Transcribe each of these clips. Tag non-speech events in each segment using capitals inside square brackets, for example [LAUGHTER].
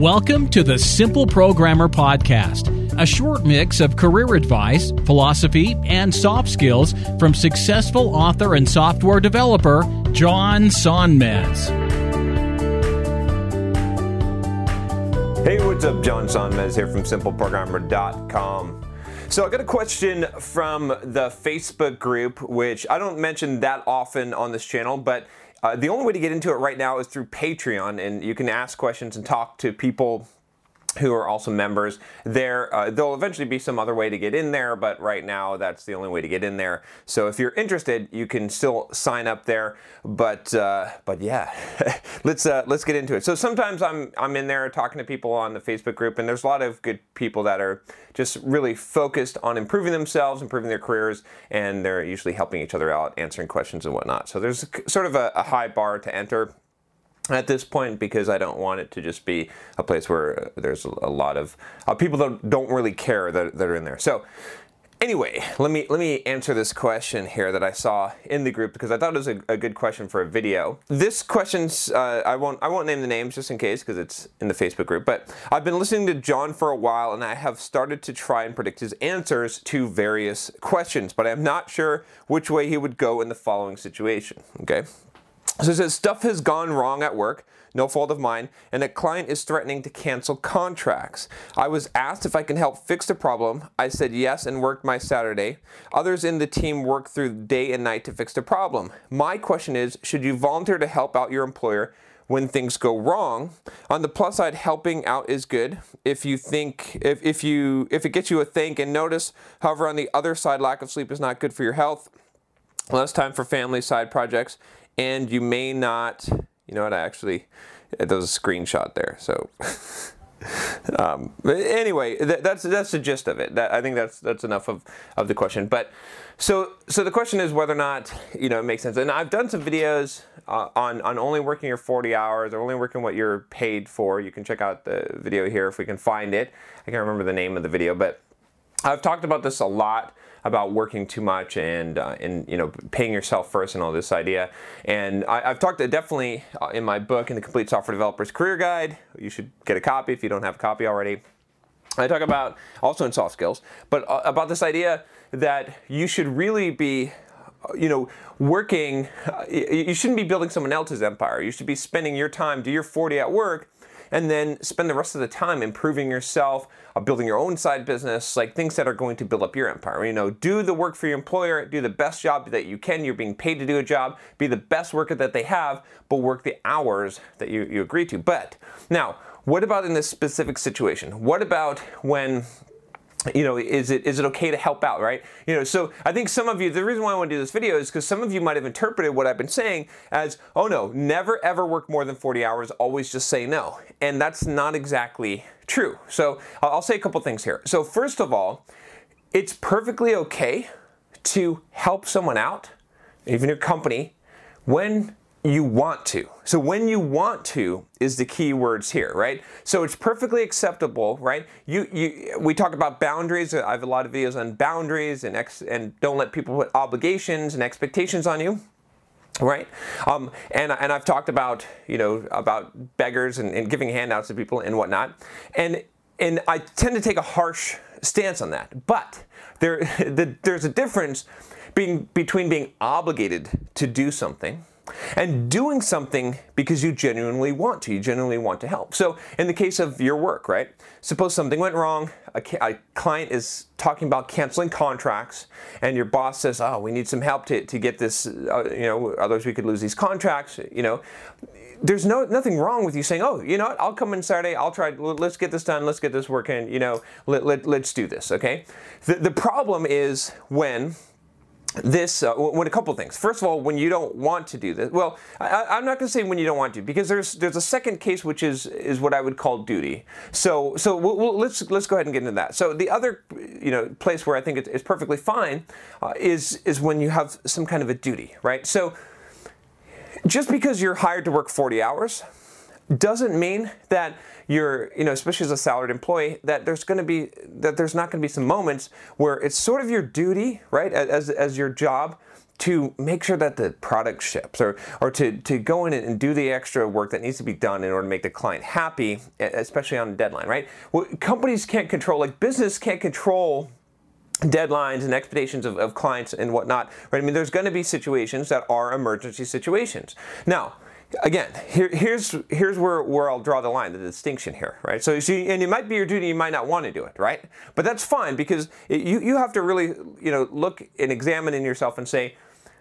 Welcome to the Simple Programmer Podcast, a short mix of career advice, philosophy, and soft skills from successful author and software developer John Sonmez. Hey, what's up? John Sonmez here from SimpleProgrammer.com. So I got a question from the Facebook group, which I don't mention that often on this channel, but uh, the only way to get into it right now is through Patreon, and you can ask questions and talk to people who are also members there. Uh, there'll eventually be some other way to get in there, but right now that's the only way to get in there. So if you're interested, you can still sign up there. But uh, but yeah, [LAUGHS] let's uh, let's get into it. So sometimes I'm I'm in there talking to people on the Facebook group, and there's a lot of good people that are just really focused on improving themselves, improving their careers, and they're usually helping each other out, answering questions and whatnot. So there's sort of a, a high bar to enter at this point because I don't want it to just be a place where there's a lot of uh, people that don't really care that, that are in there. So anyway, let me let me answer this question here that I saw in the group because I thought it was a, a good question for a video. This question's uh, I won't I won't name the names just in case because it's in the Facebook group. But I've been listening to John for a while and I have started to try and predict his answers to various questions, but I'm not sure which way he would go in the following situation. Okay. So it says stuff has gone wrong at work, no fault of mine, and a client is threatening to cancel contracts. I was asked if I can help fix the problem. I said yes and worked my Saturday. Others in the team work through day and night to fix the problem. My question is should you volunteer to help out your employer? when things go wrong. On the plus side, helping out is good. If you think if, if you if it gets you a thank and notice, however, on the other side, lack of sleep is not good for your health. Less time for family side projects and you may not, you know what, I actually, there's a screenshot there, so. [LAUGHS] um, anyway, that, that's that's the gist of it. That, I think that's that's enough of, of the question. But so so the question is whether or not you know it makes sense. And I've done some videos uh, on on only working your 40 hours or only working what you're paid for. You can check out the video here if we can find it. I can't remember the name of the video, but I've talked about this a lot about working too much and uh, and you know paying yourself first and all this idea. And I, have talked definitely uh, in my book in the Complete Software Developer's Career Guide. You should get a copy if you don't have a copy already. I talk about also in soft skills, but uh, about this idea that you should really be you know, working, uh, you shouldn't be building someone else's empire. You should be spending your time, do your 40 at work, and then spend the rest of the time improving yourself, uh, building your own side business, like things that are going to build up your empire. You know, do the work for your employer, do the best job that you can. You're being paid to do a job, be the best worker that they have, but work the hours that you, you agree to. But now, what about in this specific situation? What about when you know, is it is it okay to help out, right? You know, so I think some of you, the reason why I want to do this video is because some of you might have interpreted what I've been saying as, oh no, never ever work more than 40 hours, always just say no. And that's not exactly true. So I'll say a couple things here. So first of all, it's perfectly okay to help someone out, even your company, when you want to. So when you want to is the key words here, right? So it's perfectly acceptable, right? You you we talk about boundaries. I have a lot of videos on boundaries and ex, and don't let people put obligations and expectations on you. Right, um, and and I've talked about you know about beggars and, and giving handouts to people and whatnot, and and I tend to take a harsh stance on that. But there [LAUGHS] the, there's a difference being between being obligated to do something and doing something because you genuinely want to. You genuinely want to help. So, in the case of your work, right? Suppose something went wrong, a, a client is talking about canceling contracts, and your boss says, Oh, we need some help to, to get this, uh, you know, otherwise we could lose these contracts, you know. There's no nothing wrong with you saying, "Oh, you know what? I'll come in Saturday. I'll try. Let's get this done. Let's get this working. You know, let, let, let's do this." Okay. The, the problem is when this uh, when a couple things. First of all, when you don't want to do this, well, I, am not going to say when you don't want to because there's there's a second case which is is what I would call duty. So so we'll, we'll, let's let's go ahead and get into that. So the other you know place where I think it's, perfectly fine uh, is is when you have some kind of a duty, right? So just because you're hired to work 40 hours doesn't mean that you're, you know, especially as a salaried employee, that there's going to be that there's not going to be some moments where it's sort of your duty, right, as as your job to make sure that the product ships or, or to, to go in and do the extra work that needs to be done in order to make the client happy, especially on a deadline, right? Well, companies can't control, like business can't control deadlines and expectations of, of clients and whatnot, right? I mean, there's going to be situations that are emergency situations. Now, again, here, here's here's where, where I'll draw the line, the distinction here, right? So, see, and it might be your duty, you might not want to do it, right? But that's fine because it, you you have to really you know look and examine in yourself and say,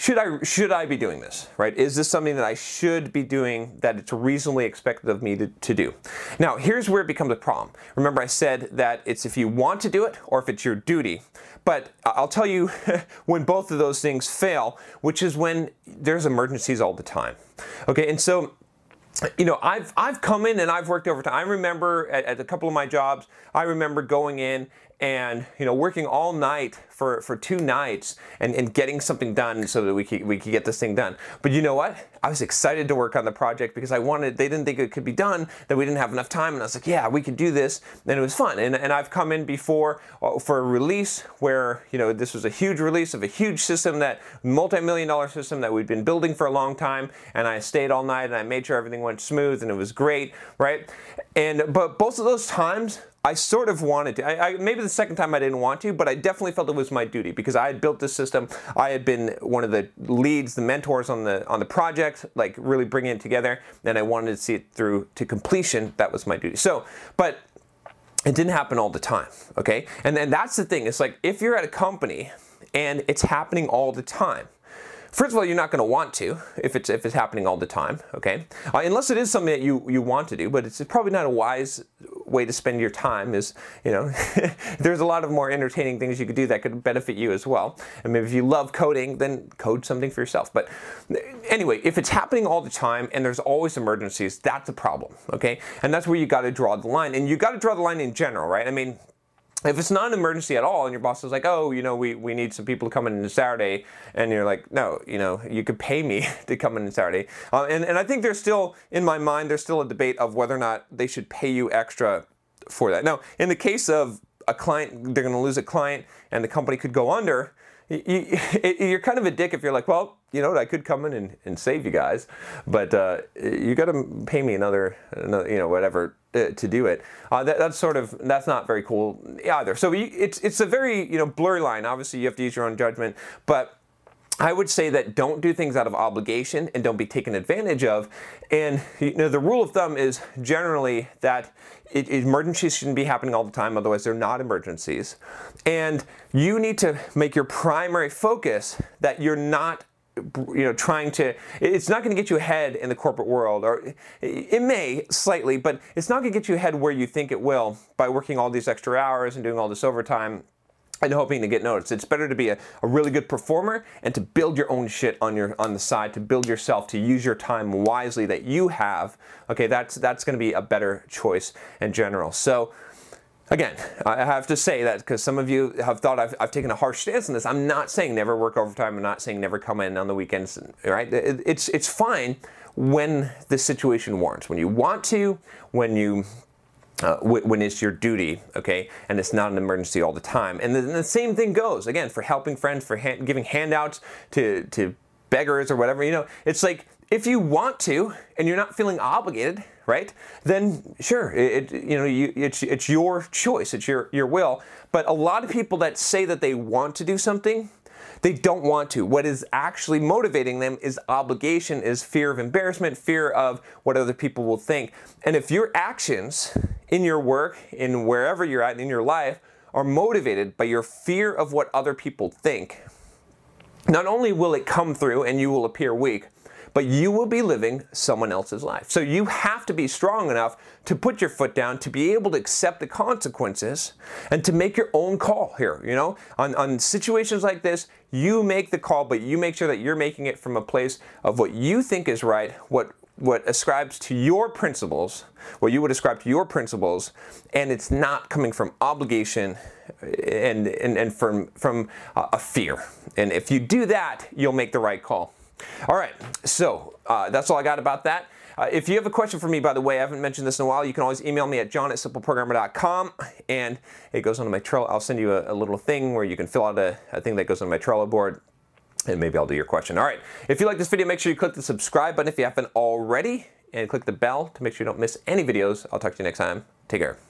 should I should I be doing this, right? Is this something that I should be doing that it's reasonably expected of me to, to do? Now, here's where it becomes a problem. Remember, I said that it's if you want to do it or if it's your duty. But I'll tell you [LAUGHS] when both of those things fail, which is when there's emergencies all the time. Okay, and so you know, I've I've come in and I've worked overtime. I remember at, at, a couple of my jobs, I remember going in and you know working all night for, for two nights and, and getting something done so that we could, we could get this thing done. But you know what? I was excited to work on the project because I wanted, they didn't think it could be done, that we didn't have enough time. And I was like, yeah, we could do this. And it was fun. And, and I've come in before uh, for a release where, you know, this was a huge release of a huge system that, multi-million dollar system that we'd been building for a long time. And I stayed all night and I made sure everything went smooth and it was great, right? And, but both of those times, I sort of wanted to. I, I, maybe the second time I didn't want to, but I definitely felt it was my duty because I had built this system. I had been one of the leads, the mentors on the on the project, like really bringing it together, and I wanted to see it through to completion. That was my duty. So, but it didn't happen all the time. Okay, and then that's the thing. It's like if you're at a company and it's happening all the time First of all, you're not going to want to if it's if it's happening all the time, okay? Uh, unless it is something that you you want to do, but it's probably not a wise way to spend your time. Is you know, [LAUGHS] there's a lot of more entertaining things you could do that could benefit you as well. I mean, if you love coding, then code something for yourself. But anyway, if it's happening all the time and there's always emergencies, that's a problem, okay? And that's where you got to draw the line, and you got to draw the line in general, right? I mean if it's not an emergency at all and your boss is like oh you know we, we need some people to come in on saturday and you're like no you know you could pay me [LAUGHS] to come in on saturday. Uh, and, and i think there's still in my mind there's still a debate of whether or not they should pay you extra for that. Now in the case of a client they're going to lose a client and the company could go under [LAUGHS] you, are kind of a dick if you're like, well, you know what, I could come in and, and save you guys, but uh, you got to pay me another, another, you know, whatever uh, to do it. Uh, that, that's sort of that's not very cool either. So you, it's it's a very you know blurry line. Obviously, you have to use your own judgment, but. I would say that don't do things out of obligation and don't be taken advantage of. And you know the rule of thumb is generally that it, emergencies shouldn't be happening all the time, otherwise they're not emergencies. And you need to make your primary focus that you're not you know trying to it's not going to get you ahead in the corporate world or it may slightly but it's not going to get you ahead where you think it will by working all these extra hours and doing all this overtime and hoping to get noticed. It's better to be a, a, really good performer and to build your own shit on your on the side, to build yourself, to use your time wisely that you have. Okay, that's that's going to be a better choice in general. So. Again, I have to say that because some of you have thought I've, I've, taken a harsh stance on this. I'm not saying never work overtime. I'm not saying never come in on the weekends. Right? It, it's it's fine when the situation warrants. When you want to, when you uh, when it's your duty, okay, and it's not an emergency all the time. And the, the same thing goes again for helping friends, for hand, giving handouts to to beggars or whatever. You know, it's like if you want to and you're not feeling obligated, right? Then sure, it, you know you, it's it's your choice, it's your your will. But a lot of people that say that they want to do something they don't want to. What is actually motivating them is obligation, is fear of embarrassment, fear of what other people will think. And if your actions in your work, in wherever you're at in your life, are motivated by your fear of what other people think, not only will it come through and you will appear weak, but you will be living someone else's life. So you have to be strong enough to put your foot down, to be able to accept the consequences, and to make your own call here. You know, on, on situations like this, you make the call, but you make sure that you're making it from a place of what you think is right, what what ascribes to your principles, what you would ascribe to your principles, and it's not coming from obligation and, and, and from, from a fear. And if you do that, you'll make the right call. All right, so uh, that's all I got about that. Uh, if you have a question for me, by the way, I haven't mentioned this in a while, you can always email me at john at simpleprogrammer.com and it goes onto my Trello. I'll send you a, a little thing where you can fill out a, a thing that goes on my Trello board and maybe I'll do your question. All right, if you like this video, make sure you click the subscribe button if you haven't already and click the bell to make sure you don't miss any videos. I'll talk to you next time. Take care.